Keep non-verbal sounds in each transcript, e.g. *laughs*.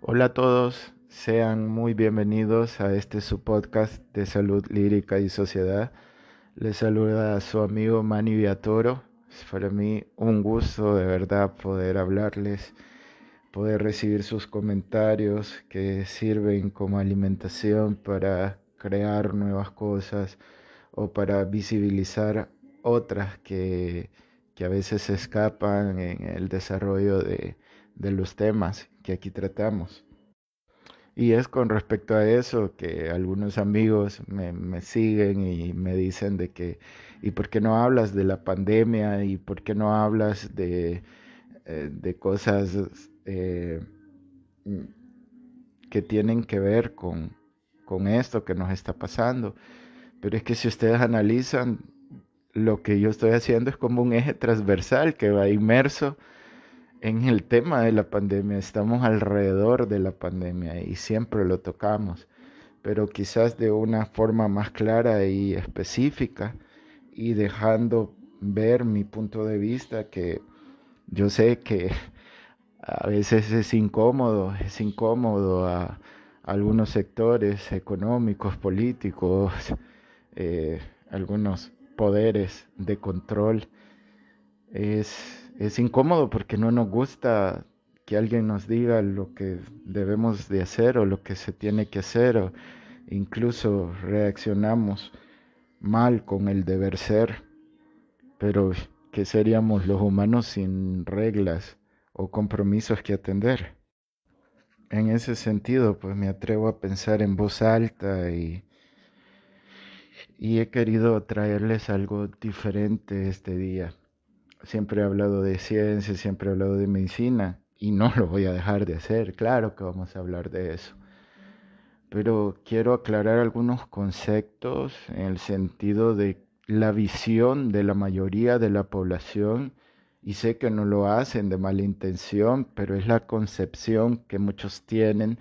Hola a todos, sean muy bienvenidos a este su podcast de salud lírica y sociedad. Les saluda a su amigo Manny Viatoro. Es para mí un gusto de verdad poder hablarles, poder recibir sus comentarios que sirven como alimentación para crear nuevas cosas o para visibilizar otras que, que a veces se escapan en el desarrollo de, de los temas que aquí tratamos. Y es con respecto a eso que algunos amigos me, me, siguen y me dicen de que, ¿y por qué no hablas de la pandemia? ¿Y por qué no hablas de, eh, de cosas eh, que tienen que ver con, con esto que nos está pasando? Pero es que si ustedes analizan, lo que yo estoy haciendo es como un eje transversal que va inmerso en el tema de la pandemia, estamos alrededor de la pandemia y siempre lo tocamos, pero quizás de una forma más clara y específica y dejando ver mi punto de vista que yo sé que a veces es incómodo, es incómodo a, algunos sectores económicos, políticos, eh, algunos poderes de control. Es es incómodo porque no nos gusta que alguien nos diga lo que debemos de hacer o lo que se tiene que hacer o incluso reaccionamos mal con el deber ser, pero ¿qué seríamos los humanos sin reglas o compromisos que atender? En ese sentido, pues me atrevo a pensar en voz alta y, y he querido traerles algo diferente este día siempre he hablado de ciencia, siempre he hablado de medicina y no lo voy a dejar de hacer, claro que vamos a hablar de eso. Pero quiero aclarar algunos conceptos en el sentido de la visión de la mayoría de la población y sé que no lo hacen de mala intención, pero es la concepción que muchos tienen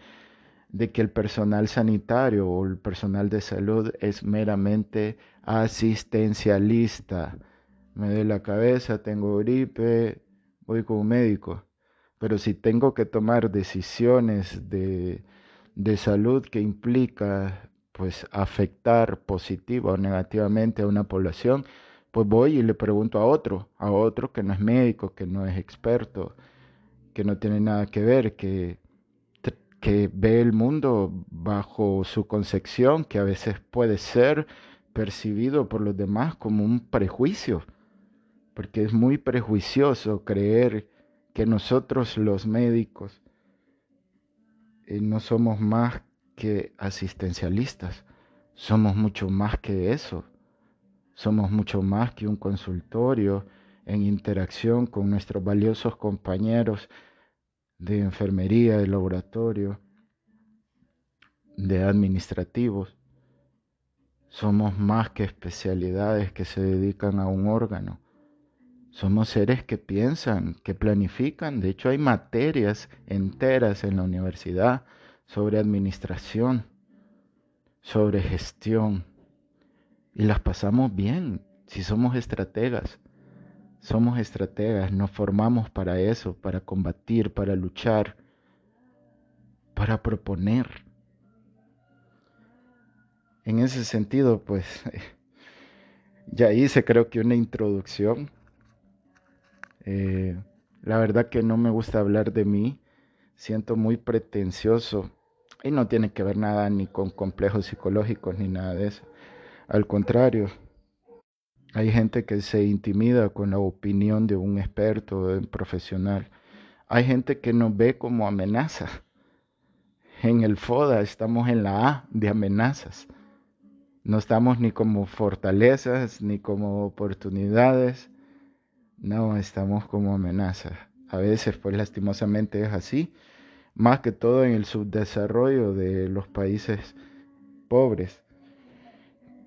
de que el personal sanitario o el personal de salud es meramente asistencialista me duele la cabeza, tengo gripe, voy con un médico. Pero si tengo que tomar decisiones de, de salud que implica pues afectar positiva o negativamente a una población, pues voy y le pregunto a otro, a otro que no es médico, que no es experto, que no tiene nada que ver, que, que ve el mundo bajo su concepción, que a veces puede ser percibido por los demás como un prejuicio porque es muy prejuicioso creer que nosotros los médicos eh, no somos más que asistencialistas, somos mucho más que eso, somos mucho más que un consultorio en interacción con nuestros valiosos compañeros de enfermería, de laboratorio, de administrativos. Somos más que especialidades que se dedican a un órgano somos seres que piensan, que planifican. De hecho, hay materias enteras en la universidad sobre administración, sobre gestión. Y las pasamos bien si somos estrategas. Somos estrategas, nos formamos para eso, para combatir, para luchar, para proponer. En ese sentido, pues *laughs* ya hice creo que una introducción eh, la verdad que no me gusta hablar de mí, siento muy pretencioso y no tiene que ver nada ni con complejos psicológicos ni nada de eso. Al contrario, hay gente que se intimida con la opinión de un experto, de un profesional. Hay gente que nos ve como amenaza. En el FODA estamos en la A de amenazas. No estamos ni como fortalezas, ni como oportunidades, no, estamos como amenaza. A veces, pues lastimosamente es así, más que todo en el subdesarrollo de los países pobres.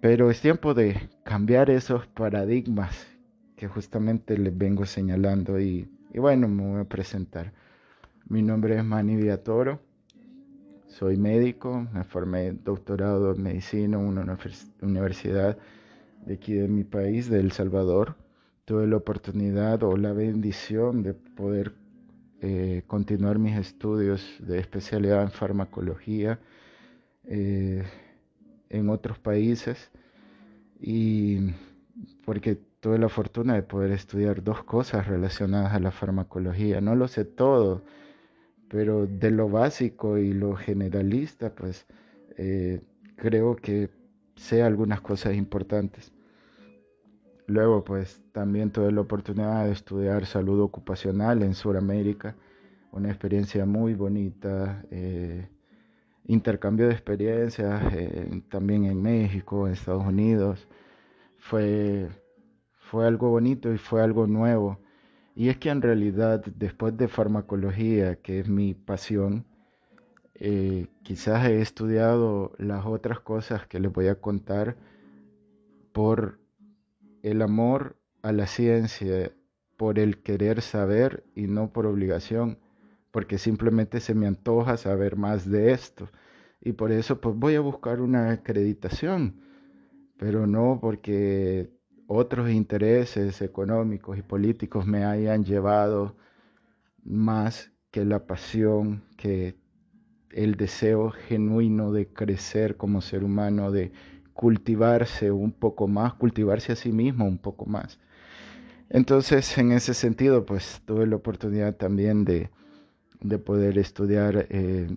Pero es tiempo de cambiar esos paradigmas que justamente les vengo señalando y, y bueno, me voy a presentar. Mi nombre es Manny Viatoro, soy médico, me formé doctorado en medicina en una universidad de aquí de mi país, de El Salvador, tuve la oportunidad o la bendición de poder eh, continuar mis estudios de especialidad en farmacología eh, en otros países y porque tuve la fortuna de poder estudiar dos cosas relacionadas a la farmacología. No lo sé todo, pero de lo básico y lo generalista, pues eh, creo que sé algunas cosas importantes. Luego, pues también tuve la oportunidad de estudiar salud ocupacional en Sudamérica, una experiencia muy bonita, eh, intercambio de experiencias eh, también en México, en Estados Unidos. Fue fue algo bonito y fue algo nuevo. Y es que en realidad después de farmacología, que es mi pasión, eh, quizás he estudiado las otras cosas que les voy a contar por el amor a la ciencia, por el querer saber y no por obligación, porque simplemente se me antoja saber más de esto. Y por eso pues voy a buscar una acreditación, pero no porque otros intereses económicos y políticos me hayan llevado más que la pasión, que el deseo genuino de crecer como ser humano, de cultivarse un poco más, cultivarse a sí mismo un poco más. Entonces, en ese sentido, pues tuve la oportunidad también de, poder estudiar eh,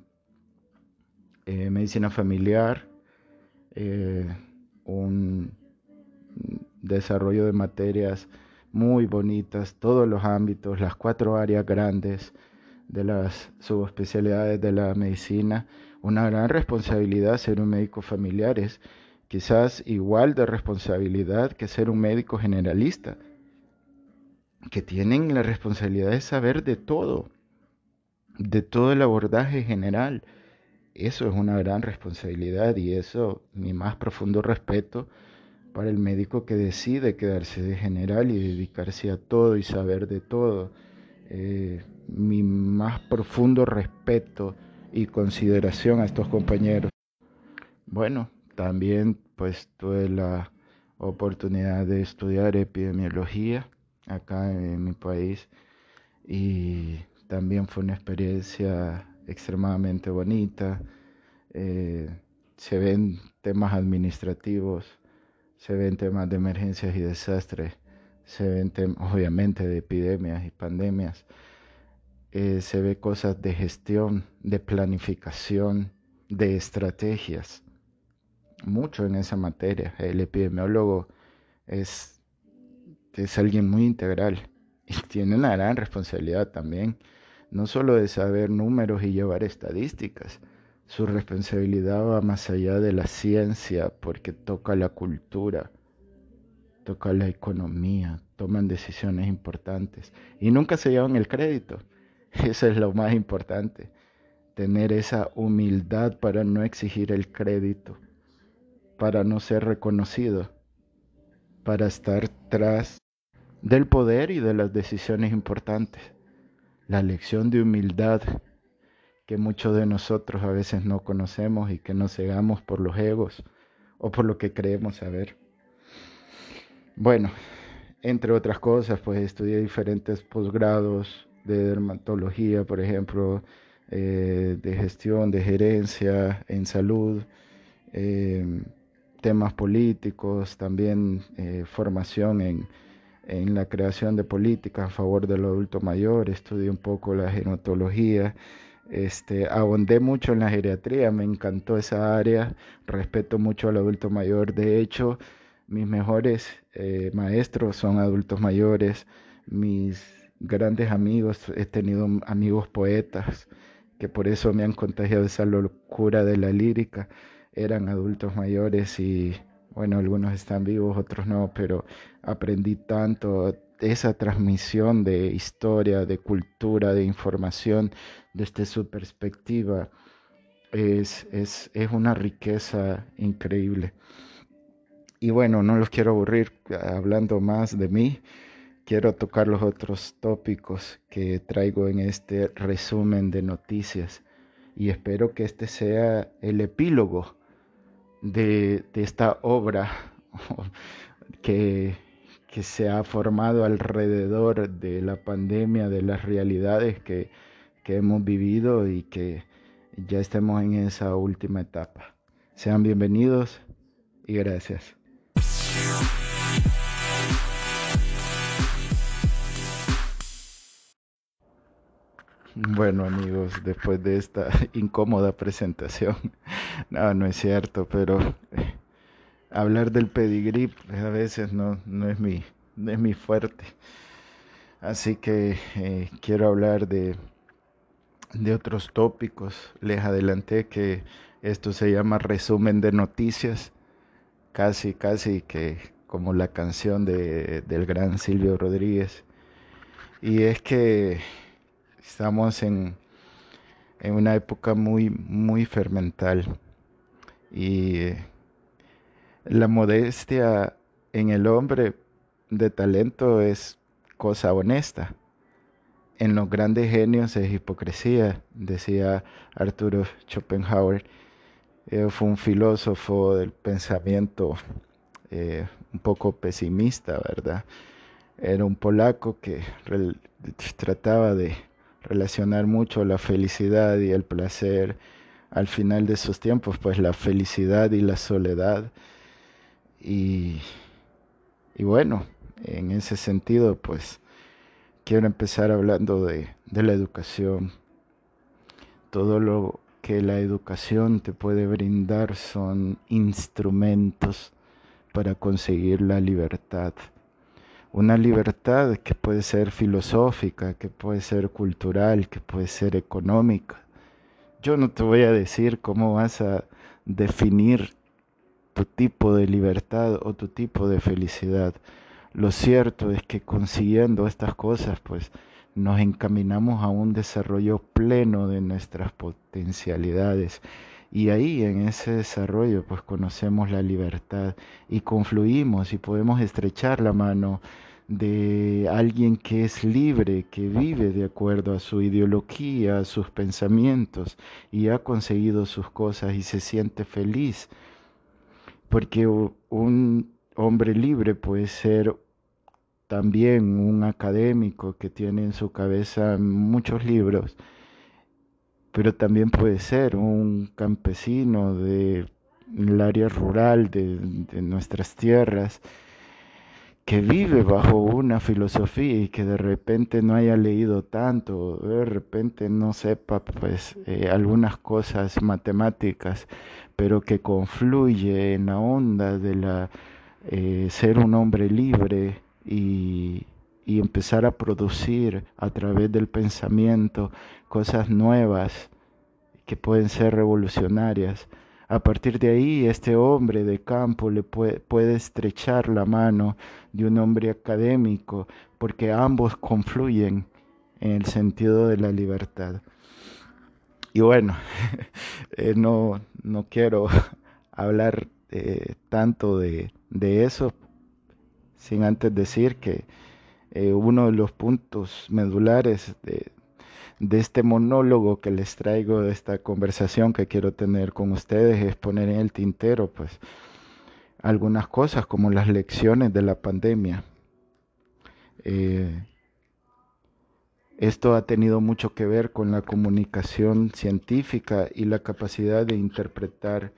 eh, medicina familiar, eh, un desarrollo de materias muy bonitas, todos los ámbitos, las cuatro áreas grandes de las subespecialidades de la medicina. Una gran responsabilidad ser un médico familiar es quizás igual de responsabilidad que ser un médico generalista, que tienen la responsabilidad de saber de todo, de todo el abordaje general. Eso es una gran responsabilidad y eso mi más profundo respeto para el médico que decide quedarse de general y dedicarse a todo y saber de todo. Eh, mi más profundo respeto y consideración a estos compañeros. Bueno, también pues tuve la oportunidad de estudiar epidemiología acá en mi país y también fue una experiencia extremadamente bonita. Eh, se ven temas administrativos se ven temas de emergencias y desastres, se ven temas obviamente de epidemias y pandemias, eh, se ve cosas de gestión, de planificación, de estrategias, mucho en esa materia. El epidemiólogo es, es alguien muy integral y *laughs* tiene una gran responsabilidad también, no solo de saber números y llevar estadísticas, su responsabilidad va más allá de la ciencia porque toca la cultura, toca la economía, toman decisiones importantes y nunca se llevan el crédito. *laughs* Eso es lo más importante, tener esa humildad para no exigir el crédito, para no ser reconocido, para estar tras del poder y de las decisiones importantes. La lección de humildad que muchos de nosotros a veces no conocemos y que nos cegamos por los egos o por lo que creemos saber. Bueno, entre otras cosas, pues estudié diferentes posgrados de dermatología, por ejemplo, eh, de gestión, de gerencia en salud, eh, temas políticos, también eh, formación en, en la creación de políticas a favor del adulto mayor, estudié un poco la genotología, este, abondé mucho en la geriatría, me encantó esa área, respeto mucho al adulto mayor. De hecho, mis mejores eh, maestros son adultos mayores, mis grandes amigos, he tenido amigos poetas que por eso me han contagiado esa locura de la lírica, eran adultos mayores y bueno, algunos están vivos, otros no, pero aprendí tanto esa transmisión de historia, de cultura, de información desde su perspectiva es, es, es una riqueza increíble. Y bueno, no los quiero aburrir hablando más de mí. Quiero tocar los otros tópicos que traigo en este resumen de noticias. Y espero que este sea el epílogo de, esta obra *laughs* que, que se ha formado alrededor de la pandemia, de las realidades que, que hemos vivido y que ya estemos en esa última etapa. Sean bienvenidos y gracias. Bueno amigos, después de esta *laughs* incómoda presentación, no, no es cierto, pero hablar del pedigrí a veces no, no, es mi, no es mi fuerte. Así que eh, quiero hablar de, de otros tópicos. Les adelanté que esto se llama resumen de noticias, casi, casi que como la canción de, del gran Silvio Rodríguez. Y es que estamos en, en una época muy, muy fermental. Y la modestia en el hombre de talento es cosa honesta. En los grandes genios es hipocresía, decía Arturo Schopenhauer. Eh, fue un filósofo del pensamiento eh, un poco pesimista, ¿verdad? Era un polaco que trataba de relacionar mucho la felicidad y el placer al final de sus tiempos, pues la felicidad y la soledad y, bueno, en ese sentido, pues quiero empezar hablando de, de la educación. Todo lo que la educación te puede brindar son instrumentos para conseguir la libertad. Una libertad que puede ser filosófica, que puede ser cultural, que puede ser económica. Yo no te voy a decir cómo vas a definir tu tipo de libertad o tu tipo de felicidad. Lo cierto es que consiguiendo estas cosas, pues nos encaminamos a un desarrollo pleno de nuestras potencialidades. Y ahí en ese desarrollo pues conocemos la libertad y confluimos y podemos estrechar la mano de alguien que es libre, que vive de acuerdo a su ideología, a sus pensamientos y ha conseguido sus cosas y se siente feliz. Porque un hombre libre puede ser también un académico que tiene en su cabeza muchos libros, pero también puede ser un campesino del área rural de, de nuestras tierras que vive bajo una filosofía y que de repente no haya leído tanto, de repente no sepa pues eh, algunas cosas matemáticas, pero que confluye en la onda de la eh, ser un hombre libre y, y empezar a producir a través del pensamiento cosas nuevas que pueden ser revolucionarias. A partir de ahí, este hombre de campo le puede, estrechar la mano de un hombre académico, porque ambos confluyen en el sentido de la libertad. Y bueno, *laughs* eh, no, no quiero *laughs* hablar eh, tanto de, de, eso, sin antes decir que eh, uno de los puntos medulares de, de este monólogo que les traigo, de esta conversación que quiero tener con ustedes, es poner en el tintero, pues, algunas cosas como las lecciones de la pandemia. Eh, esto ha tenido mucho que ver con la comunicación científica y la capacidad de interpretar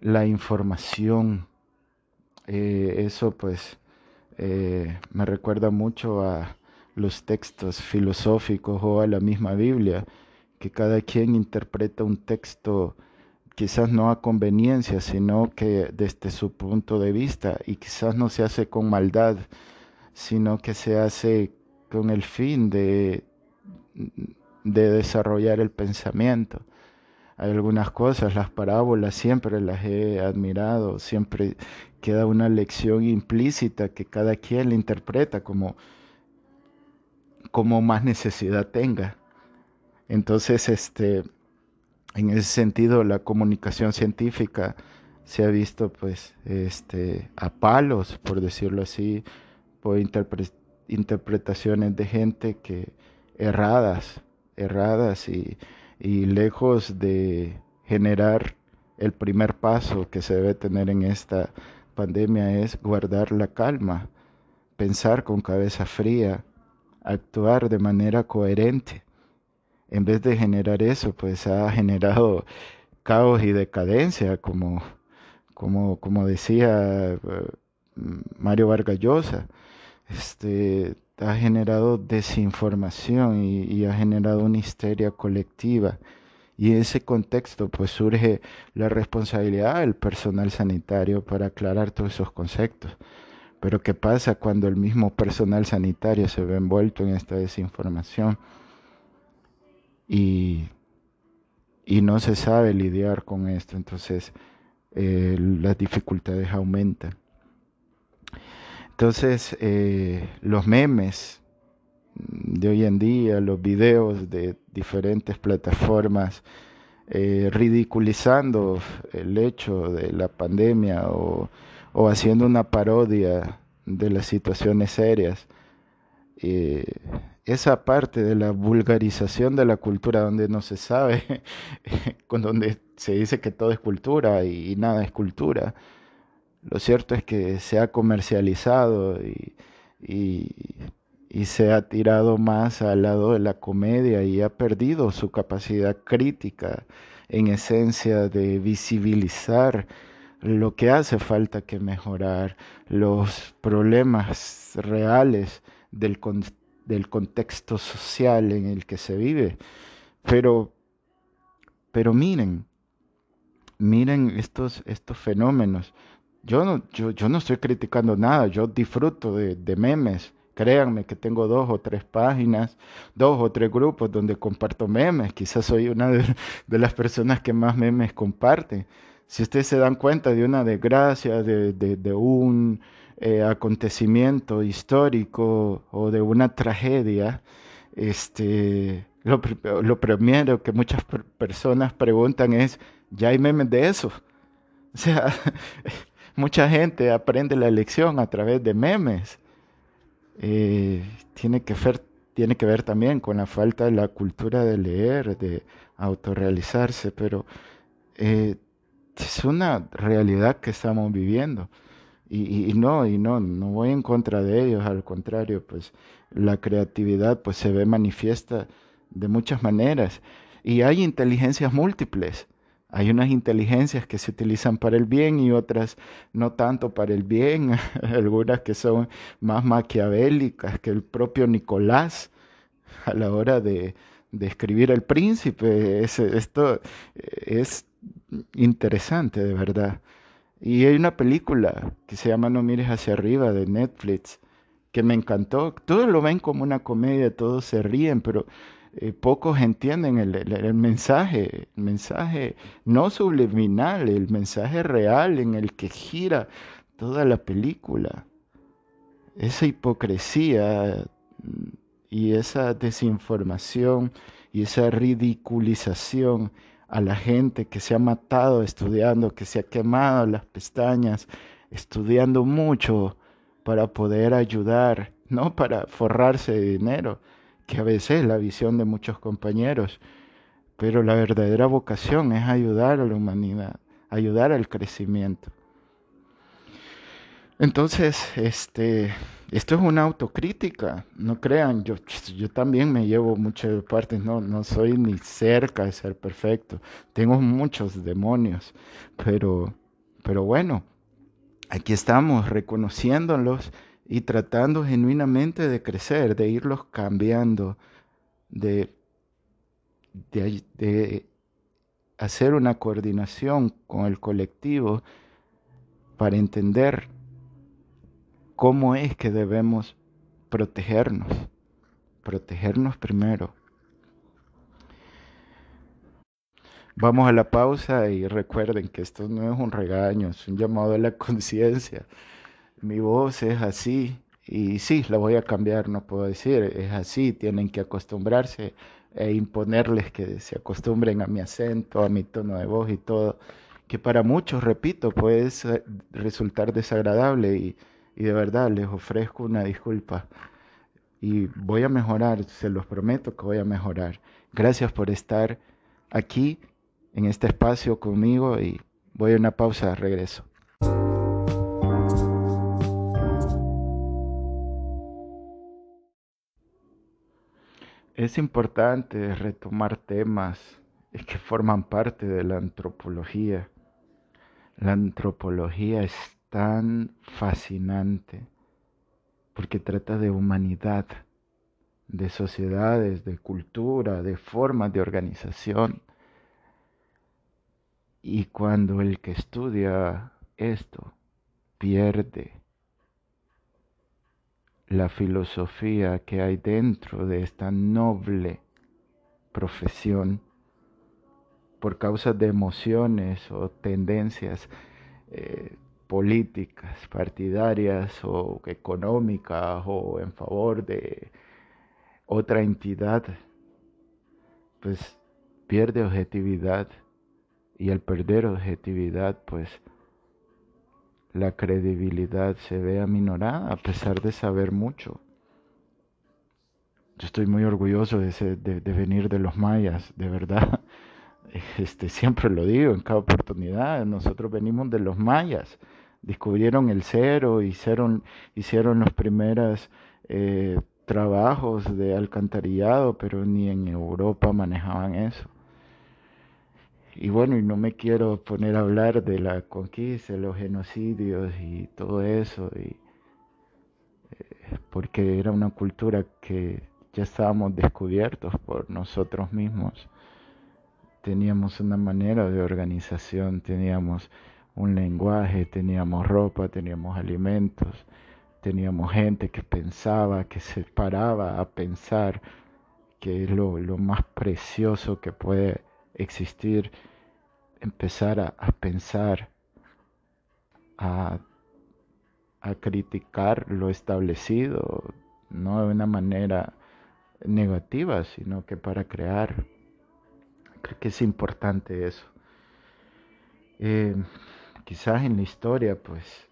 la información. Eh, eso pues eh, me recuerda mucho a los textos filosóficos o a la misma Biblia, que cada quien interpreta un texto quizás no a conveniencia, sino que desde su punto de vista, y quizás no se hace con maldad, sino que se hace con el fin de, de desarrollar el pensamiento. Hay algunas cosas, las parábolas siempre las he admirado, siempre queda una lección implícita que cada quien la interpreta como como más necesidad tenga. Entonces, este, en ese sentido, la comunicación científica se ha visto, pues, este, a palos, por decirlo así, por interpretaciones de gente que erradas, erradas y, y lejos de generar el primer paso que se debe tener en esta pandemia es guardar la calma, pensar con cabeza fría, actuar de manera coherente. En vez de generar eso, pues ha generado caos y decadencia, como, como, como decía eh, Mario Vargas Llosa. Este, ha generado desinformación y, ha generado una histeria colectiva. Y en ese contexto pues surge la responsabilidad del personal sanitario para aclarar todos esos conceptos. Pero ¿qué pasa cuando el mismo personal sanitario se ve envuelto en esta desinformación y, y no se sabe lidiar con esto? Entonces eh, las dificultades aumentan. Entonces, eh, los memes de hoy en día, los videos de diferentes plataformas, eh, ridiculizando el hecho de la pandemia o, haciendo una parodia de las situaciones serias. Esa parte de la vulgarización de la cultura donde no se sabe, *laughs* con donde se dice que todo es cultura y nada es cultura, lo cierto es que se ha comercializado y, se ha tirado más al lado de la comedia y ha perdido su capacidad crítica en esencia de visibilizar lo que hace falta que mejorar, los problemas reales del, del contexto social en el que se vive. Pero, pero miren, miren estos, estos fenómenos. Yo no, yo, yo no estoy criticando nada, yo disfruto de, memes. Créanme que tengo dos o tres páginas, dos o tres grupos donde comparto memes. Quizás soy una de, las personas que más memes comparte. Si ustedes se dan cuenta de una desgracia, de, de, un eh, acontecimiento histórico o de una tragedia, este, lo, primero que muchas personas preguntan es, ¿ya hay memes de eso? *laughs* O sea, *laughs* mucha gente aprende la lección a través de memes. Eh, tiene, que ver, tiene que ver también con la falta de la cultura de leer, de autorrealizarse, pero eh, es una realidad que estamos viviendo. Y, y, no, y no, no voy en contra de ellos, al contrario, pues la creatividad pues se ve manifiesta de muchas maneras y hay inteligencias múltiples. Hay unas inteligencias que se utilizan para el bien y otras no tanto para el bien, *laughs* algunas que son más maquiavélicas que el propio Nicolás a la hora de, escribir El Príncipe. esto es interesante, de verdad. Y hay una película que se llama No mires hacia arriba de Netflix que me encantó. Todos lo ven como una comedia, todos se ríen, pero eh, pocos entienden el, mensaje, el mensaje no subliminal, el mensaje real en el que gira toda la película. Esa hipocresía y esa desinformación y esa ridiculización a la gente que se ha matado estudiando, que se ha quemado las pestañas, estudiando mucho para poder ayudar, no para forrarse de dinero, que a veces es la visión de muchos compañeros, pero la verdadera vocación es ayudar a la humanidad, ayudar al crecimiento. Entonces, este, esto es una autocrítica, no crean, yo, yo también me llevo muchas partes, no, no soy ni cerca de ser perfecto, tengo muchos demonios, pero, pero bueno, aquí estamos reconociéndolos y tratando genuinamente de crecer, de irlos cambiando, de, de, hacer una coordinación con el colectivo para entender cómo es que debemos protegernos, protegernos primero. Vamos a la pausa y recuerden que esto no es un regaño, es un llamado a la *laughs* conciencia mi voz es así y sí, la voy a cambiar, no puedo decir, es así, tienen que acostumbrarse e imponerles que se acostumbren a mi acento, a mi tono de voz y todo, que para muchos, repito, puede resultar desagradable y, y de verdad les ofrezco una disculpa y voy a mejorar, se los prometo que voy a mejorar. Gracias por estar aquí en este espacio conmigo y voy a una pausa, regreso. Es importante retomar temas que forman parte de la antropología. La antropología es tan fascinante porque trata de humanidad, de sociedades, de cultura, de formas de organización. Y cuando el que estudia esto pierde la filosofía que hay dentro de esta noble profesión por causa de emociones o tendencias eh, políticas, partidarias o económicas o en favor de otra entidad, pues pierde objetividad y al perder objetividad, pues la credibilidad se ve aminorada a pesar de saber mucho. Yo estoy muy orgulloso de, de, venir de los mayas, de verdad. *laughs* Este, siempre lo digo en cada oportunidad. Nosotros venimos de los mayas. Descubrieron el cero, hicieron, hicieron los primeros eh, trabajos de alcantarillado, pero ni en Europa manejaban eso. Y bueno, y no me quiero poner a hablar de la conquista, los genocidios y todo eso, y, eh, porque era una cultura que ya estábamos descubiertos por nosotros mismos. Teníamos una manera de organización, teníamos un lenguaje, teníamos ropa, teníamos alimentos, teníamos gente que pensaba, que se paraba a pensar, que es lo, lo más precioso que puede existir, empezar a, pensar, a, a criticar lo establecido, no de una manera negativa, sino que para crear. Creo que es importante eso. Eh, quizás en la historia, pues,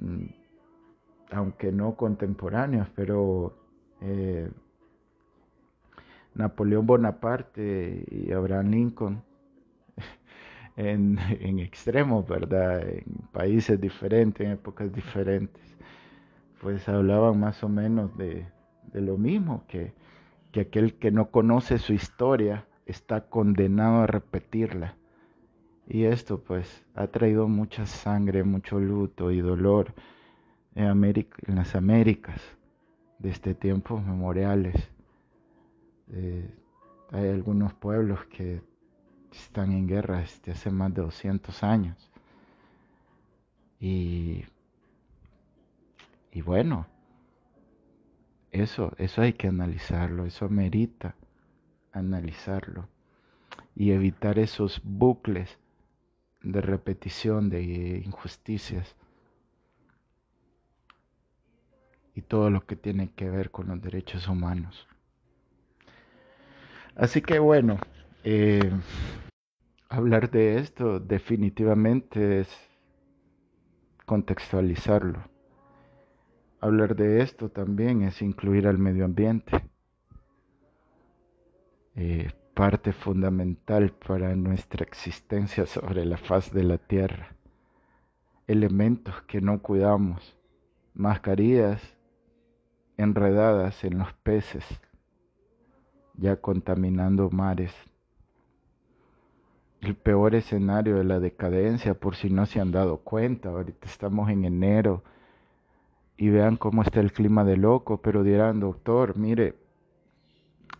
mm, aunque no contemporáneos, pero eh, Napoleón Bonaparte y Abraham Lincoln *laughs* en, extremos, ¿verdad? En países diferentes, en épocas diferentes, pues hablaban más o menos de, de lo mismo, que, que aquel que no conoce su historia está condenado a repetirla. Y esto pues ha traído mucha sangre, mucho luto y dolor en, América, en las Américas este tiempos memoriales. Eh, hay algunos pueblos que están en guerra desde hace más de 200 años. Y, y bueno, eso, eso hay que analizarlo, eso merita analizarlo y evitar esos bucles de repetición de injusticias y todo lo que tiene que ver con los derechos humanos. Así que bueno, eh, hablar de esto definitivamente es contextualizarlo. Hablar de esto también es incluir al medio ambiente. Eh, parte fundamental para nuestra existencia sobre la faz de la tierra. Elementos que no cuidamos, mascarillas enredadas en los peces, ya contaminando mares. El peor escenario de la decadencia, por si no se han dado cuenta, ahorita estamos en enero y vean cómo está el clima de loco, pero dirán, doctor, mire,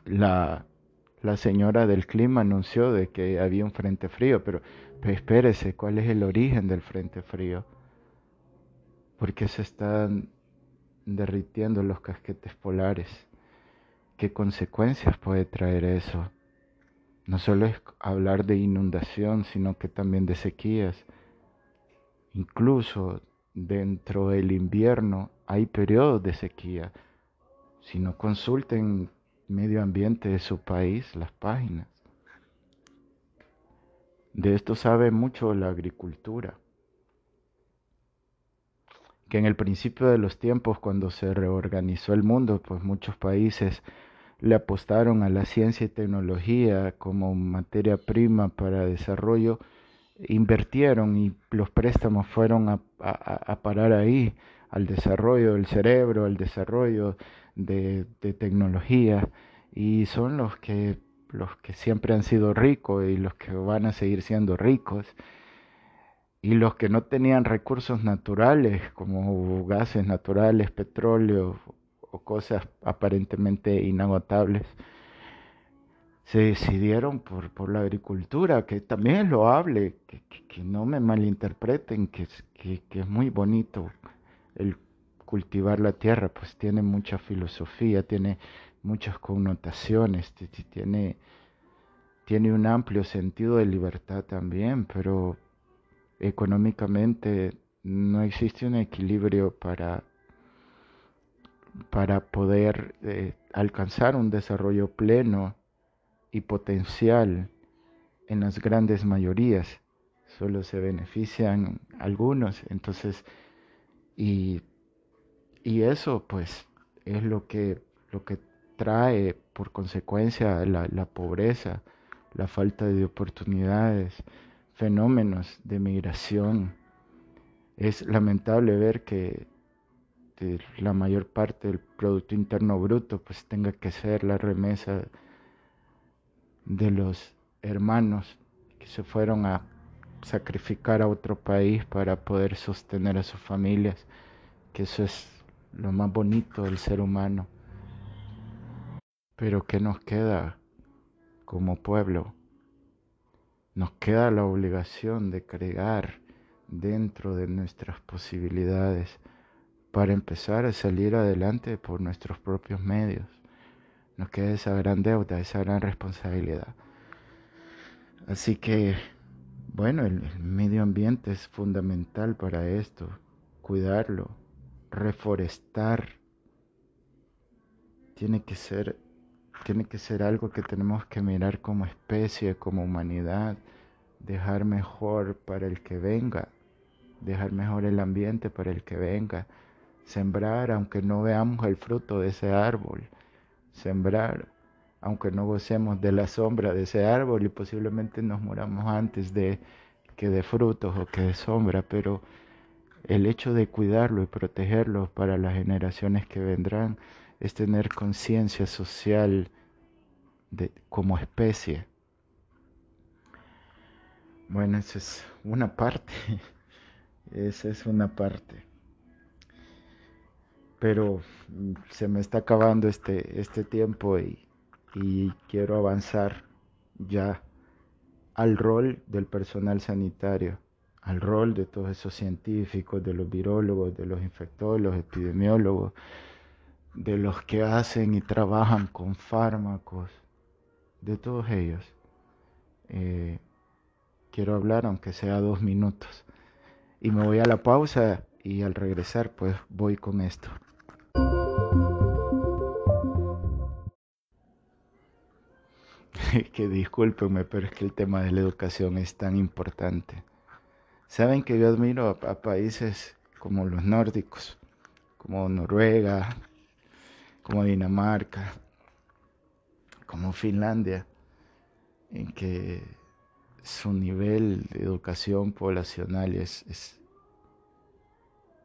la, la señora del clima anunció de que había un frente frío, pero, pero espérese, ¿cuál es el origen del frente frío? Porque se están derritiendo los casquetes polares. ¿Qué consecuencias puede traer eso? No solo es hablar de inundación, sino que también de sequías. Incluso dentro del invierno hay periodos de sequía. Si no consulten medio ambiente de su país, las páginas. De esto sabe mucho la agricultura que en el principio de los tiempos, cuando se reorganizó el mundo, pues muchos países le apostaron a la ciencia y tecnología como materia prima para desarrollo, invirtieron y los préstamos fueron a, parar ahí, al desarrollo del cerebro, al desarrollo de, tecnología, y son los que los que siempre han sido ricos y los que van a seguir siendo ricos. Y los que no tenían recursos naturales como gases naturales, petróleo o cosas aparentemente inagotables, se decidieron por, por la agricultura, que también es loable, que, que, no me malinterpreten, que, que, es muy bonito el cultivar la tierra, pues tiene mucha filosofía, tiene muchas connotaciones, tiene, tiene un amplio sentido de libertad también, pero económicamente no existe un equilibrio para, para poder eh, alcanzar un desarrollo pleno y potencial en las grandes mayorías. Solo se benefician algunos. Entonces, y, y eso pues es lo que, lo que trae por consecuencia la, la pobreza, la falta de oportunidades, fenómenos de migración. Es lamentable ver que la mayor parte del Producto Interno Bruto pues tenga que ser la remesa de los hermanos que se fueron a sacrificar a otro país para poder sostener a sus familias, que eso es lo más bonito del ser humano. Pero ¿qué nos queda como pueblo? Nos queda la obligación de crear dentro de nuestras posibilidades para empezar a salir adelante por nuestros propios medios. Nos queda esa gran deuda, esa gran responsabilidad. Así que, bueno, el, medio ambiente es fundamental para esto, cuidarlo, reforestar. Tiene que ser tiene que ser algo que tenemos que mirar como especie, como humanidad, dejar mejor para el que venga, dejar mejor el ambiente para el que venga, sembrar aunque no veamos el fruto de ese árbol, sembrar aunque no gocemos de la sombra de ese árbol y posiblemente nos moramos antes de que de frutos o que de sombra, pero el hecho de cuidarlo y protegerlo para las generaciones que vendrán es tener conciencia social de, como especie. Bueno, esa es una parte, *laughs* esa es una parte. Pero se me está acabando este, este tiempo y, y quiero avanzar ya al rol del personal sanitario, al rol de todos esos científicos, de los virólogos, de los infectólogos, epidemiólogos, de los que hacen y trabajan con fármacos, de todos ellos. Eh, quiero hablar aunque sea dos minutos. Y me voy a la pausa y al regresar pues voy con esto. *laughs* que discúlpenme, pero es que el tema de la educación es tan importante. Saben que yo admiro a países como los nórdicos, como Noruega, como Dinamarca, como Finlandia, en que su nivel de educación poblacional es,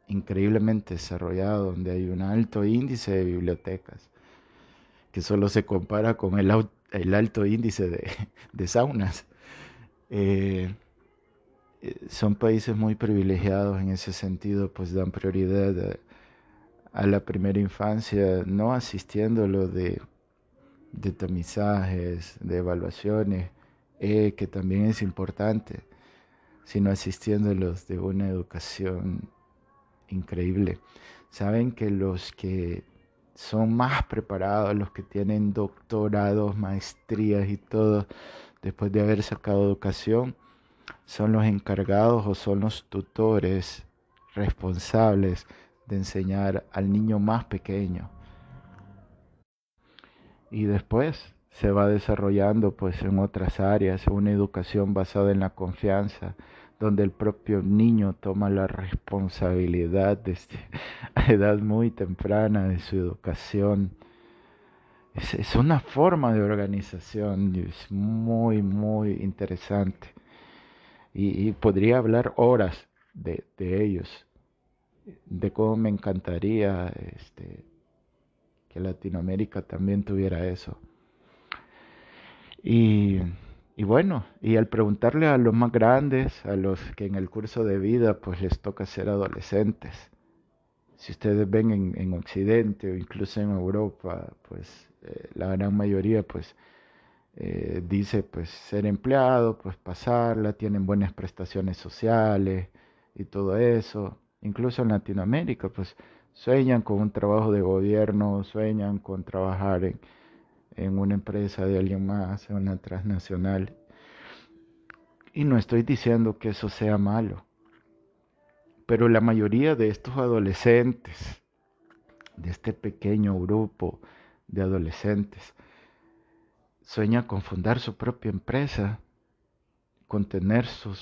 increíblemente desarrollado, donde hay un alto índice de bibliotecas, que solo se compara con el, alto índice de, saunas. Eh, son países muy privilegiados en ese sentido, pues dan prioridad a, la primera infancia, no asistiéndolo de, de tamizajes, de evaluaciones, eh, que también es importante, sino asistiéndolos de una educación increíble. Saben que los que son más preparados, los que tienen doctorados, maestrías y todo, después de haber sacado educación, son los encargados o son los tutores responsables de enseñar al niño más pequeño. Y después se va desarrollando pues en otras áreas, una educación basada en la confianza, donde el propio niño toma la responsabilidad desde *laughs* a edad muy temprana de su educación. Es, una forma de organización, es muy, muy interesante. Y, podría hablar horas de, de ellos de cómo me encantaría este, que Latinoamérica también tuviera eso. Y, y bueno, y al preguntarle a los más grandes, a los que en el curso de vida pues les toca ser adolescentes, si ustedes ven en, en Occidente o incluso en Europa, pues eh, la gran mayoría pues eh, dice pues ser empleado, pues pasarla, tienen buenas prestaciones sociales y todo eso. Incluso en Latinoamérica pues sueñan con un trabajo de gobierno, sueñan con trabajar en, en una empresa de alguien más, en una transnacional. Y no estoy diciendo que eso sea malo, pero la mayoría de estos adolescentes, de este pequeño grupo de adolescentes, sueña con fundar su propia empresa, con tener sus,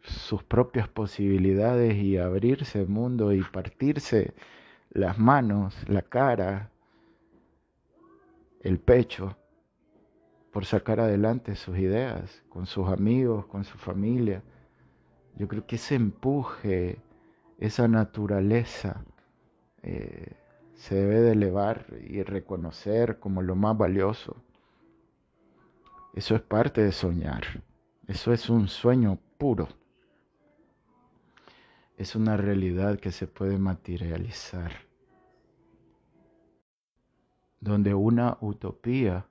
sus propias posibilidades y abrirse el mundo y partirse las manos, la cara, el pecho por sacar adelante sus ideas con sus amigos, con su familia. Yo creo que ese empuje, esa naturaleza eh, se debe de elevar y reconocer como lo más valioso. Eso es parte de soñar. Eso es un sueño puro. Es una realidad que se puede materializar. Donde una utopía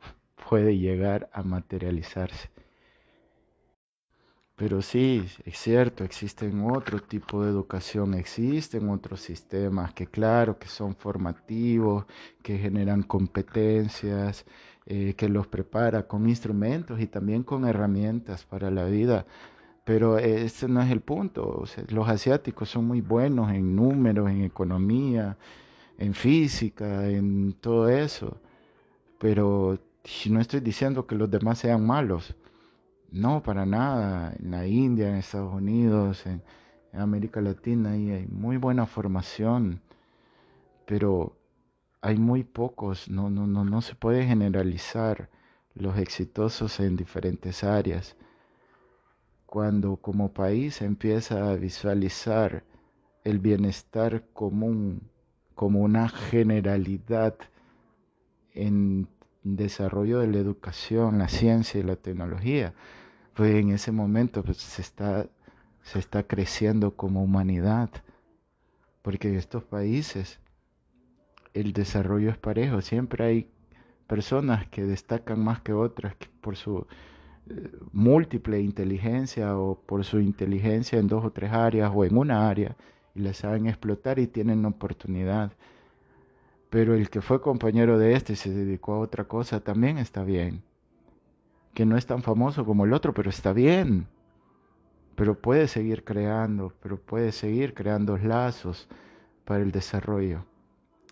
*laughs* puede llegar a materializarse. Pero sí, es cierto, existen otro tipo de educación, existen otros sistemas que claro, que son formativos, que generan competencias, eh, que los prepara con instrumentos y también con herramientas para la vida. Pero ese no es el punto. los asiáticos son muy buenos en números, en economía, en física, en todo eso. Pero no estoy diciendo que los demás sean malos. No, para nada. En la India, en Estados Unidos, en, América Latina, hay muy buena formación. Pero hay muy pocos, no, no, no, no se puede generalizar los exitosos en diferentes áreas. Cuando como país empieza a visualizar el bienestar común como una generalidad en desarrollo de la educación, la ciencia y la tecnología, pues en ese momento pues, se, está, se está creciendo como humanidad, porque estos países el desarrollo es parejo. Siempre hay personas que destacan más que otras por su eh, múltiple inteligencia o por su inteligencia en dos o tres áreas o en una área y la saben explotar y tienen oportunidad. Pero el que fue compañero de este y se dedicó a otra cosa también está bien. Que no es tan famoso como el otro, pero está bien. Pero puede seguir creando, pero puede seguir creando lazos para el desarrollo.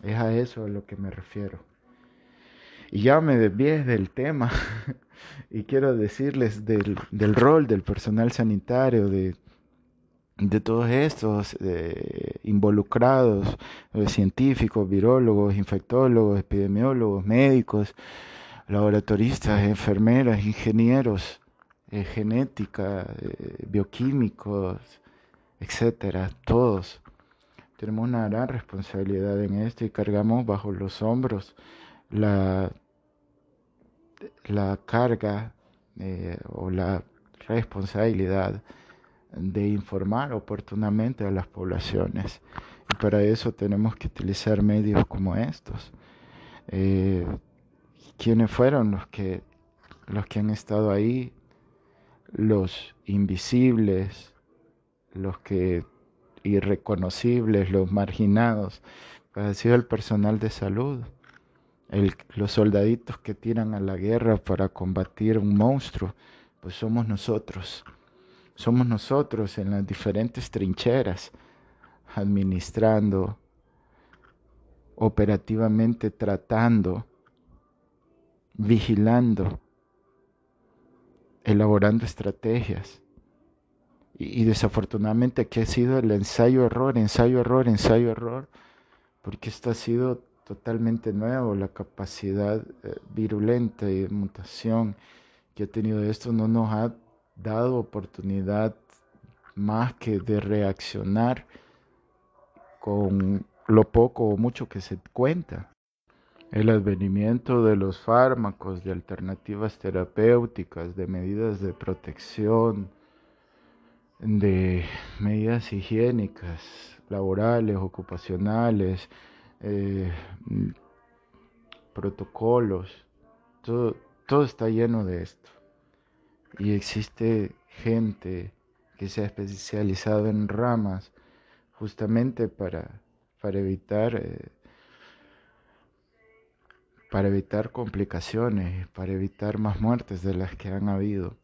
Es a eso a lo que me refiero. Y ya me desvié del tema *laughs* y quiero decirles del, del rol del personal sanitario, de, de todos estos involucrados, eh, científicos, virólogos, infectólogos, epidemiólogos, médicos, laboratoristas, enfermeras, ingenieros, eh, genética, eh, bioquímicos, etcétera, todos tenemos una gran responsabilidad en esto y cargamos bajo los hombros la, la carga eh, o la responsabilidad de informar oportunamente a las poblaciones. Y para eso tenemos que utilizar medios como estos. Eh, ¿Quiénes fueron los que, los que han estado ahí? Los invisibles, los que irreconocibles, los marginados, pues ha sido el personal de salud, los soldaditos que tiran a la guerra para combatir un monstruo, pues somos nosotros. Somos nosotros en las diferentes trincheras, administrando, operativamente tratando, vigilando, elaborando estrategias y, desafortunadamente aquí ha sido el ensayo-error, ensayo-error, ensayo-error, porque esto ha sido totalmente nuevo, la capacidad eh, virulenta y de mutación que ha tenido esto no nos ha dado oportunidad más que de reaccionar con lo poco o mucho que se cuenta. El advenimiento de los fármacos, de alternativas terapéuticas, de medidas de protección, de medidas higiénicas, laborales, ocupacionales, eh, protocolos, todo, todo está lleno de esto. Y existe gente que se ha especializado en ramas justamente para, para evitar eh, para evitar complicaciones, para evitar más muertes de las que han habido.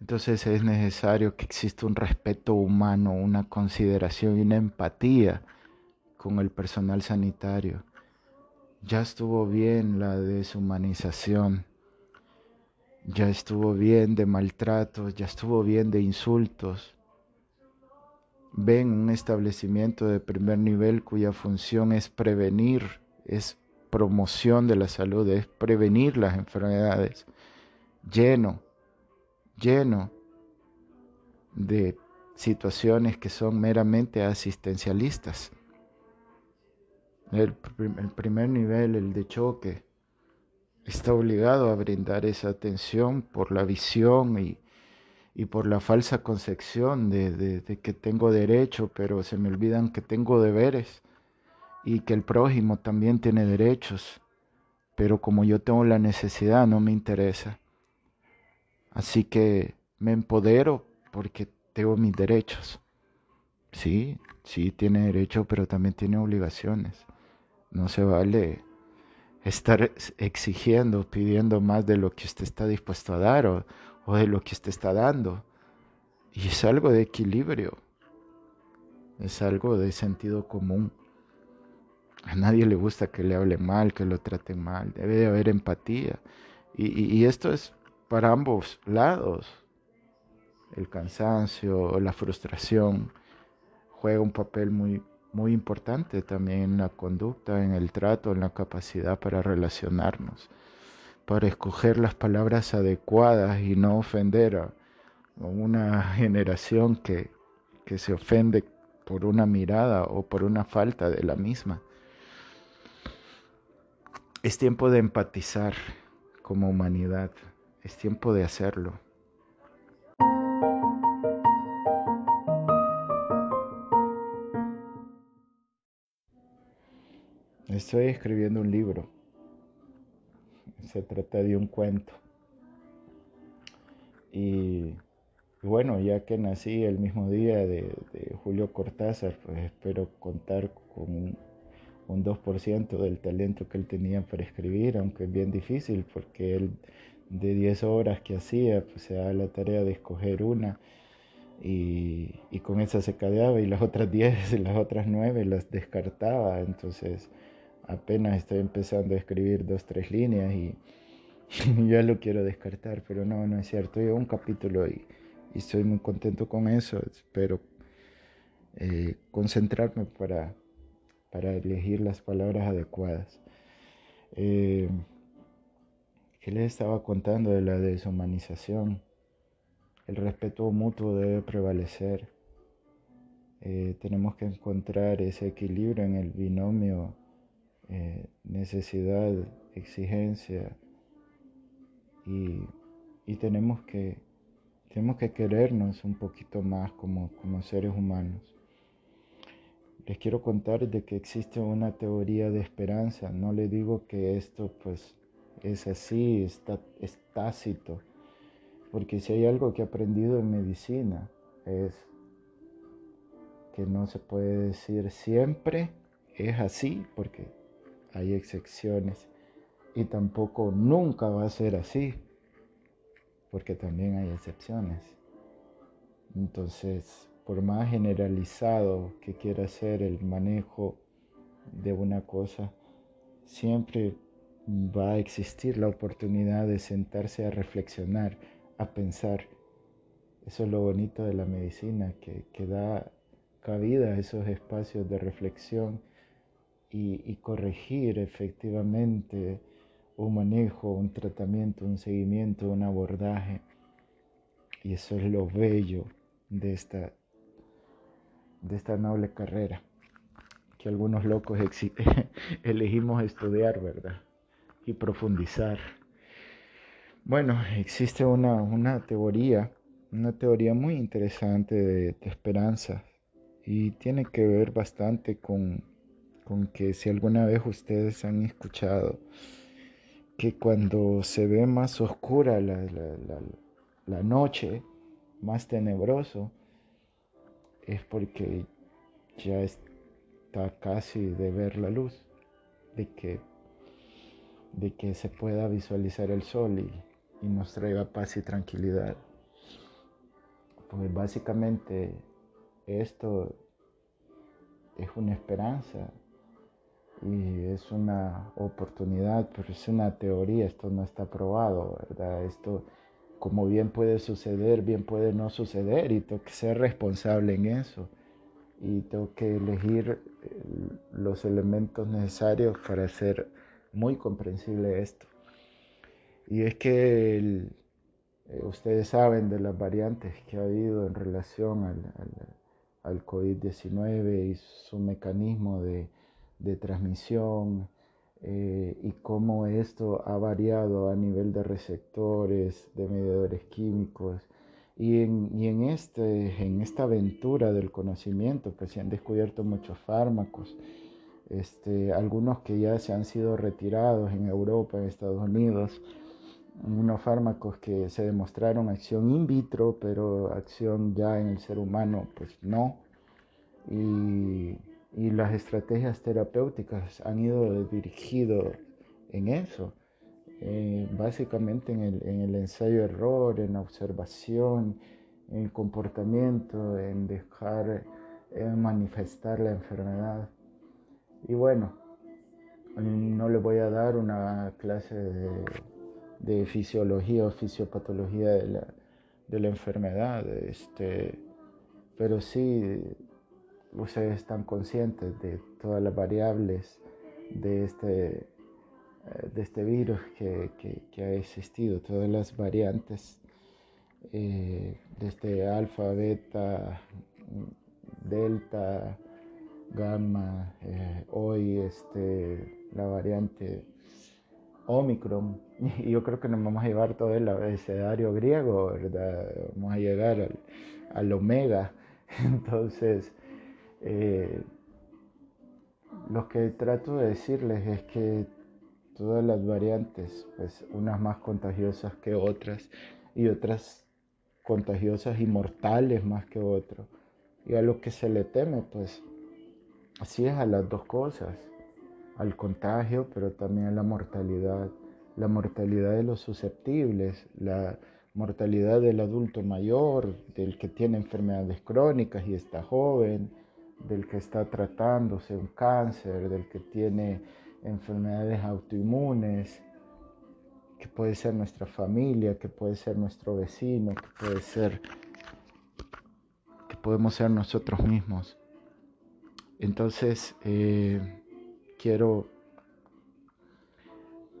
Entonces es necesario que exista un respeto humano, una consideración y una empatía con el personal sanitario. Ya estuvo bien la deshumanización, ya estuvo bien de maltratos, ya estuvo bien de insultos. Ven un establecimiento de primer nivel cuya función es prevenir, es promoción de la salud, es prevenir las enfermedades, lleno, lleno de situaciones que son meramente asistencialistas. El, primer nivel, el de choque, está obligado a brindar esa atención por la visión y, por la falsa concepción de, que tengo derecho, pero se me olvidan que tengo deberes y que el prójimo también tiene derechos, pero como yo tengo la necesidad no me interesa. Así que me empodero porque tengo mis derechos. Sí, sí tiene derecho, pero también tiene obligaciones. No se vale estar exigiendo, pidiendo más de lo que usted está dispuesto a dar o, de lo que usted está dando. Y es algo de equilibrio, es algo de sentido común. A nadie le gusta que le hable mal, que lo traten mal. Debe de haber empatía. y esto es para ambos lados. El cansancio la frustración juega un papel muy, muy importante también en la conducta, en el trato, en la capacidad para relacionarnos, para escoger las palabras adecuadas y no ofender a una generación que, que se ofende por una mirada o por una falta de la misma. Es tiempo de empatizar como humanidad. Es tiempo de hacerlo. Estoy escribiendo un libro. Se trata de un cuento. Y bueno, ya que nací el mismo día de, Julio Cortázar, pues espero contar con un, un 2% del talento que él tenía para escribir, aunque es bien difícil porque él de 10 horas que hacía, pues se da la tarea de escoger una y, con esa se cadeaba y las otras 10 y *laughs* las otras 9 las descartaba. Entonces apenas estoy empezando a escribir dos, tres líneas *laughs* y, ya lo quiero descartar, pero no, no es cierto. Llevo un capítulo y, estoy muy contento con eso. Espero eh, concentrarme para, para elegir las palabras adecuadas. Eh, ¿Qué les estaba contando de la deshumanización? El respeto mutuo debe prevalecer. Eh, tenemos que encontrar ese equilibrio en el binomio eh, necesidad, exigencia y, tenemos, que, tenemos que querernos un poquito más como, como seres humanos. Les quiero contar de que existe una teoría de esperanza. No le digo que esto pues es así, está, es tácito. Porque si hay algo que he aprendido en medicina es que no se puede decir siempre es así, porque hay excepciones. Y tampoco nunca va a ser así, porque también hay excepciones. Entonces, por más generalizado que quiera ser el manejo de una cosa, siempre va a existir la oportunidad de sentarse a reflexionar, a pensar. Eso es lo bonito de la medicina, que, da cabida a esos espacios de reflexión y, y, corregir efectivamente un manejo, un tratamiento, un seguimiento, un abordaje. Y eso es lo bello de esta, de esta noble carrera que algunos locos *laughs* elegimos estudiar, ¿verdad? Y profundizar. Bueno, existe una, una teoría, una teoría muy interesante de, esperanza y tiene que ver bastante con, con que si alguna vez ustedes han escuchado que cuando se ve más oscura la, la noche, más tenebroso, es porque ya está casi de ver la luz, de que, de que se pueda visualizar el sol y, y nos traiga paz y tranquilidad. Pues básicamente esto es una esperanza y es una oportunidad, pero es una teoría, esto no está probado, ¿verdad? Esto como bien puede suceder, bien puede no suceder y tengo que ser responsable en eso y tengo que elegir eh, los elementos necesarios para hacer muy comprensible esto. Y es que eh, ustedes saben de las variantes que ha habido en relación al, al, COVID-19 y su mecanismo de, de transmisión eh, y cómo esto ha variado a nivel de receptores, de mediadores químicos. Y en, y en, este, en esta aventura del conocimiento, que se han descubierto muchos fármacos, este, algunos que ya se han sido retirados en Europa, en Estados Unidos, unos fármacos que se demostraron acción in vitro, pero acción ya en el ser humano, pues no. Y, y las estrategias terapéuticas han ido dirigido en eso, eh, básicamente en el, en el ensayo-error, en la observación, en el comportamiento, en dejar manifestar la enfermedad. Y bueno, no le voy a dar una clase de de fisiología o fisiopatología de la, de la enfermedad, este, pero sí ustedes están conscientes de todas las variables de este, eh, de este virus que, que, ha existido, todas las variantes eh, de este alfa, beta, delta, gamma, eh, hoy este, la variante Omicron. *laughs* Y yo creo que nos vamos a llevar todo el abecedario griego, ¿verdad? Vamos a llegar al, al omega. *laughs* Entonces, eh, lo que trato de decirles es que todas las variantes, pues unas más contagiosas que otras y otras contagiosas y mortales más que otras. Y a lo que se le teme, pues así es a las dos cosas al contagio, pero también a la mortalidad, la mortalidad de los susceptibles, la mortalidad del adulto mayor, del que tiene enfermedades crónicas y está joven, del que está tratándose un cáncer, del que tiene enfermedades autoinmunes, que puede ser nuestra familia, que puede ser nuestro vecino, que puede ser que podemos ser nosotros mismos. Entonces, eh, quiero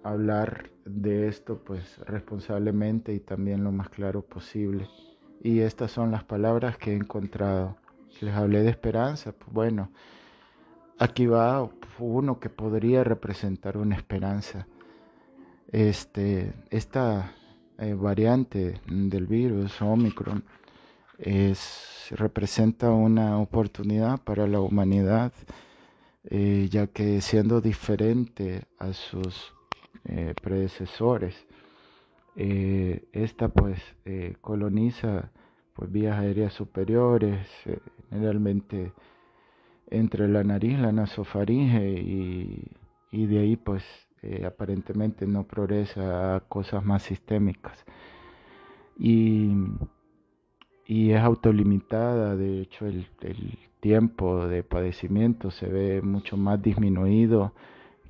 hablar de esto pues responsablemente y también lo más claro posible. Y estas son las palabras que he encontrado. Les hablé de esperanza, pues bueno, aquí va uno que podría representar una esperanza. Este, esta eh, variante del virus Omicron es, representa una oportunidad para la humanidad eh, ya que siendo diferente a sus eh, predecesores, eh, esta pues coloniza pues vías aéreas superiores, generalmente entre la nariz, la nasofaringe y, y de ahí pues aparentemente no progresa a cosas más sistémicas. Y, y es autolimitada, de hecho el, tiempo de padecimiento se ve mucho más disminuido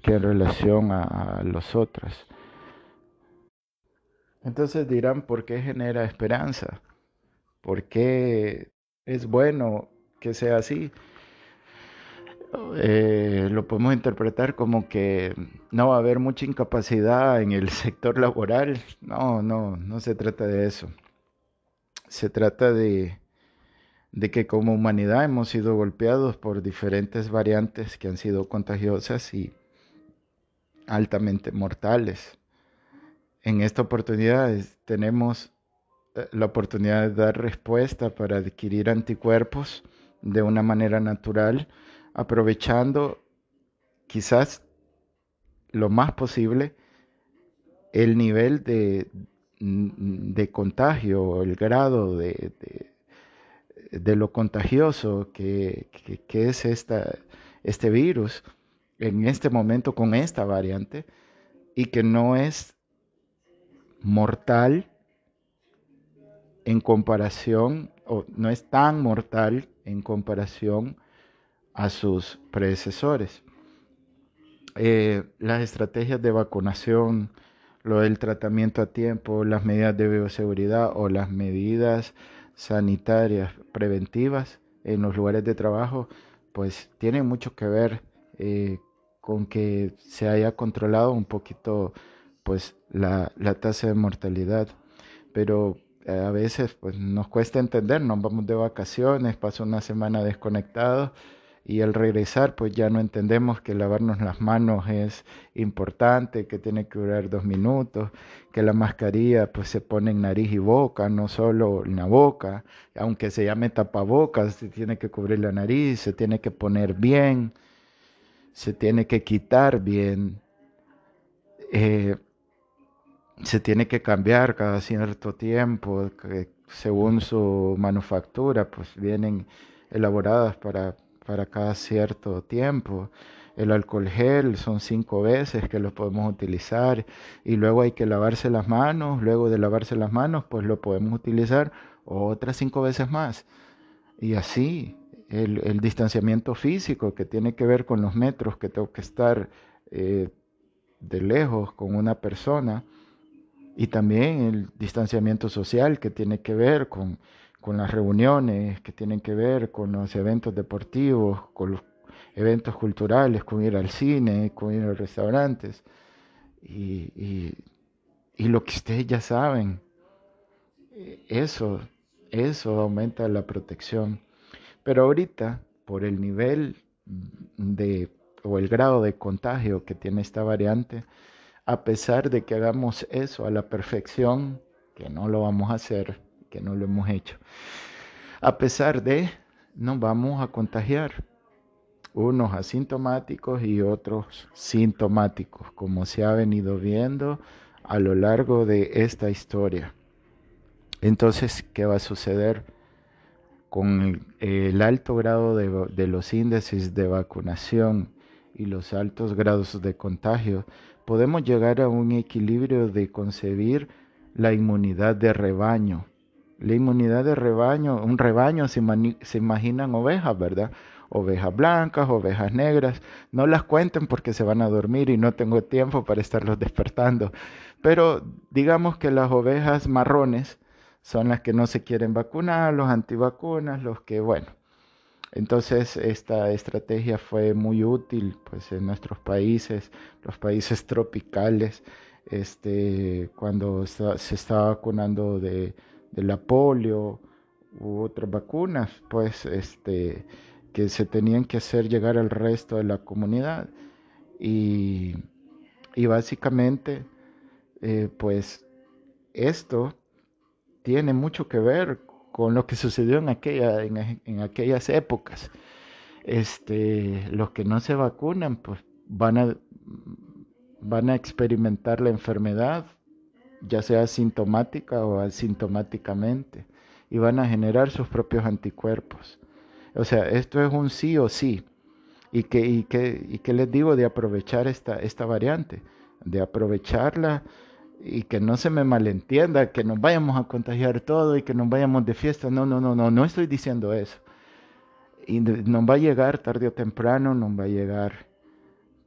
que en relación a, los otros. Entonces dirán, ¿por qué genera esperanza? ¿Por qué es bueno que sea así? Eh, lo podemos interpretar como que no va a haber mucha incapacidad en el sector laboral. No, no, no se trata de eso. Se trata de, de que como humanidad hemos sido golpeados por diferentes variantes que han sido contagiosas y altamente mortales. En esta oportunidad tenemos eh, la oportunidad de dar respuesta para adquirir anticuerpos de una manera natural, aprovechando quizás lo más posible el nivel de, de contagio, el grado de, de, lo contagioso que, que, es esta, este virus en este momento con esta variante y que no es mortal en comparación, o no es tan mortal en comparación a sus predecesores. Eh, las estrategias de vacunación, lo del tratamiento a tiempo, las medidas de bioseguridad o las medidas sanitarias preventivas en los lugares de trabajo, pues tienen mucho que ver eh, con que se haya controlado un poquito pues la, la tasa de mortalidad. Pero eh, a veces pues nos cuesta entender, nos vamos de vacaciones, paso una semana desconectados y al regresar pues ya no entendemos que lavarnos las manos es importante, que tiene que durar dos minutos, que la mascarilla pues se pone en nariz y boca, no solo en la boca, aunque se llame tapabocas, se tiene que cubrir la nariz, se tiene que poner bien, se tiene que quitar bien. Eh, se tiene que cambiar cada cierto tiempo, según su manufactura, pues vienen elaboradas para, para cada cierto tiempo. El alcohol gel son cinco veces que lo podemos utilizar y luego hay que lavarse las manos, luego de lavarse las manos pues lo podemos utilizar otras cinco veces más. Y así, el, distanciamiento físico que tiene que ver con los metros que tengo que estar eh, de lejos con una persona, y también el distanciamiento social que tiene que ver con, las reuniones, que tienen que ver con los eventos deportivos, con los eventos culturales, con ir al cine, con ir a los restaurantes. Y, y lo que ustedes ya saben, eso, eso aumenta la protección. Pero ahorita, por el nivel de o el grado de contagio que tiene esta variante, a pesar de que hagamos eso a la perfección, que no lo vamos a hacer, que no lo hemos hecho, a pesar de, nos vamos a contagiar, unos asintomáticos y otros sintomáticos, como se ha venido viendo a lo largo de esta historia. Entonces, ¿qué va a suceder? Con el, alto grado de, de los índices de vacunación y los altos grados de contagio, podemos llegar a un equilibrio de concebir la inmunidad de rebaño. La inmunidad de rebaño, un rebaño se, imaginan ovejas, ¿verdad? Ovejas blancas, ovejas negras. No las cuenten porque se van a dormir y no tengo tiempo para estarlos despertando. Pero digamos que las ovejas marrones son las que no se quieren vacunar, los antivacunas, los que, bueno, entonces esta estrategia fue muy útil pues, en nuestros países, los países tropicales, este, cuando se estaba vacunando de, la polio u otras vacunas, pues este, que se tenían que hacer llegar al resto de la comunidad. Y, básicamente, eh, pues esto tiene mucho que ver con lo que sucedió en, aquella, en, aquellas épocas. Este, los que no se vacunan, pues van a, van a experimentar la enfermedad, ya sea sintomática o asintomáticamente, y van a generar sus propios anticuerpos. O sea, esto es un sí o sí. ¿Y qué, y y qué les digo de aprovechar esta, esta variante? De aprovecharla y que no se me malentienda, que nos vayamos a contagiar todo y que nos vayamos de fiesta. No, no, no, no, no estoy diciendo eso. Y nos va a llegar tarde o temprano, nos va a llegar.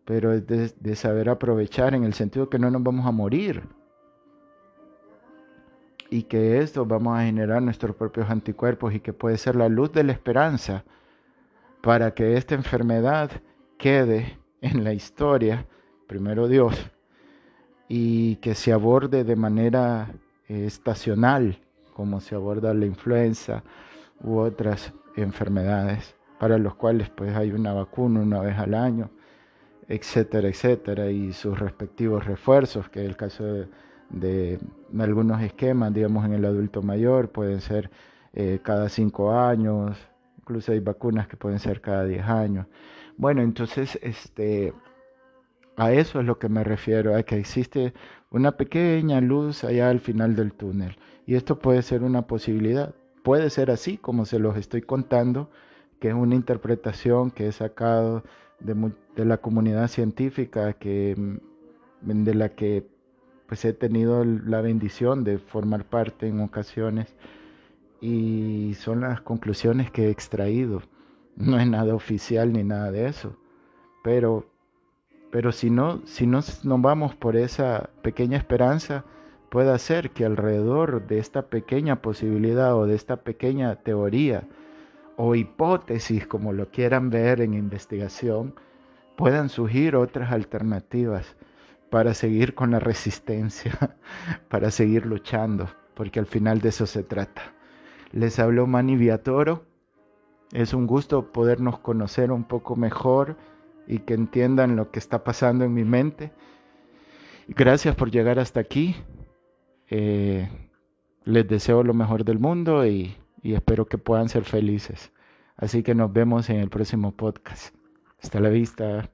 Pero es de, saber aprovechar en el sentido que no nos vamos a morir. Y que esto vamos a generar nuestros propios anticuerpos y que puede ser la luz de la esperanza para que esta enfermedad quede en la historia, primero Dios, y que se aborde de manera eh, estacional, como se aborda la influenza u otras enfermedades para los cuales pues hay una vacuna una vez al año, etcétera, etcétera, y sus respectivos refuerzos, que es el caso de, algunos esquemas, digamos en el adulto mayor, pueden ser eh, cada cinco años, incluso hay vacunas que pueden ser cada diez años. Bueno, entonces este, a eso es lo que me refiero, a que existe una pequeña luz allá al final del túnel. Y esto puede ser una posibilidad. Puede ser así como se los estoy contando, que es una interpretación que he sacado de, la comunidad científica, que, mm, de la que pues he tenido la bendición de formar parte en ocasiones y son las conclusiones que he extraído. No es nada oficial ni nada de eso, pero pero si no si no nos vamos por esa pequeña esperanza, puede ser que alrededor de esta pequeña posibilidad o de esta pequeña teoría o hipótesis, como lo quieran ver en investigación, puedan surgir otras alternativas para seguir con la resistencia, *laughs* para seguir luchando, porque al final de eso se trata. Les habló Manny Viatoro. Es un gusto podernos conocer un poco mejor y que entiendan lo que está pasando en mi mente. Gracias por llegar hasta aquí. Eh, les deseo lo mejor del mundo y, y espero que puedan ser felices. Así que nos vemos en el próximo podcast. Hasta la vista.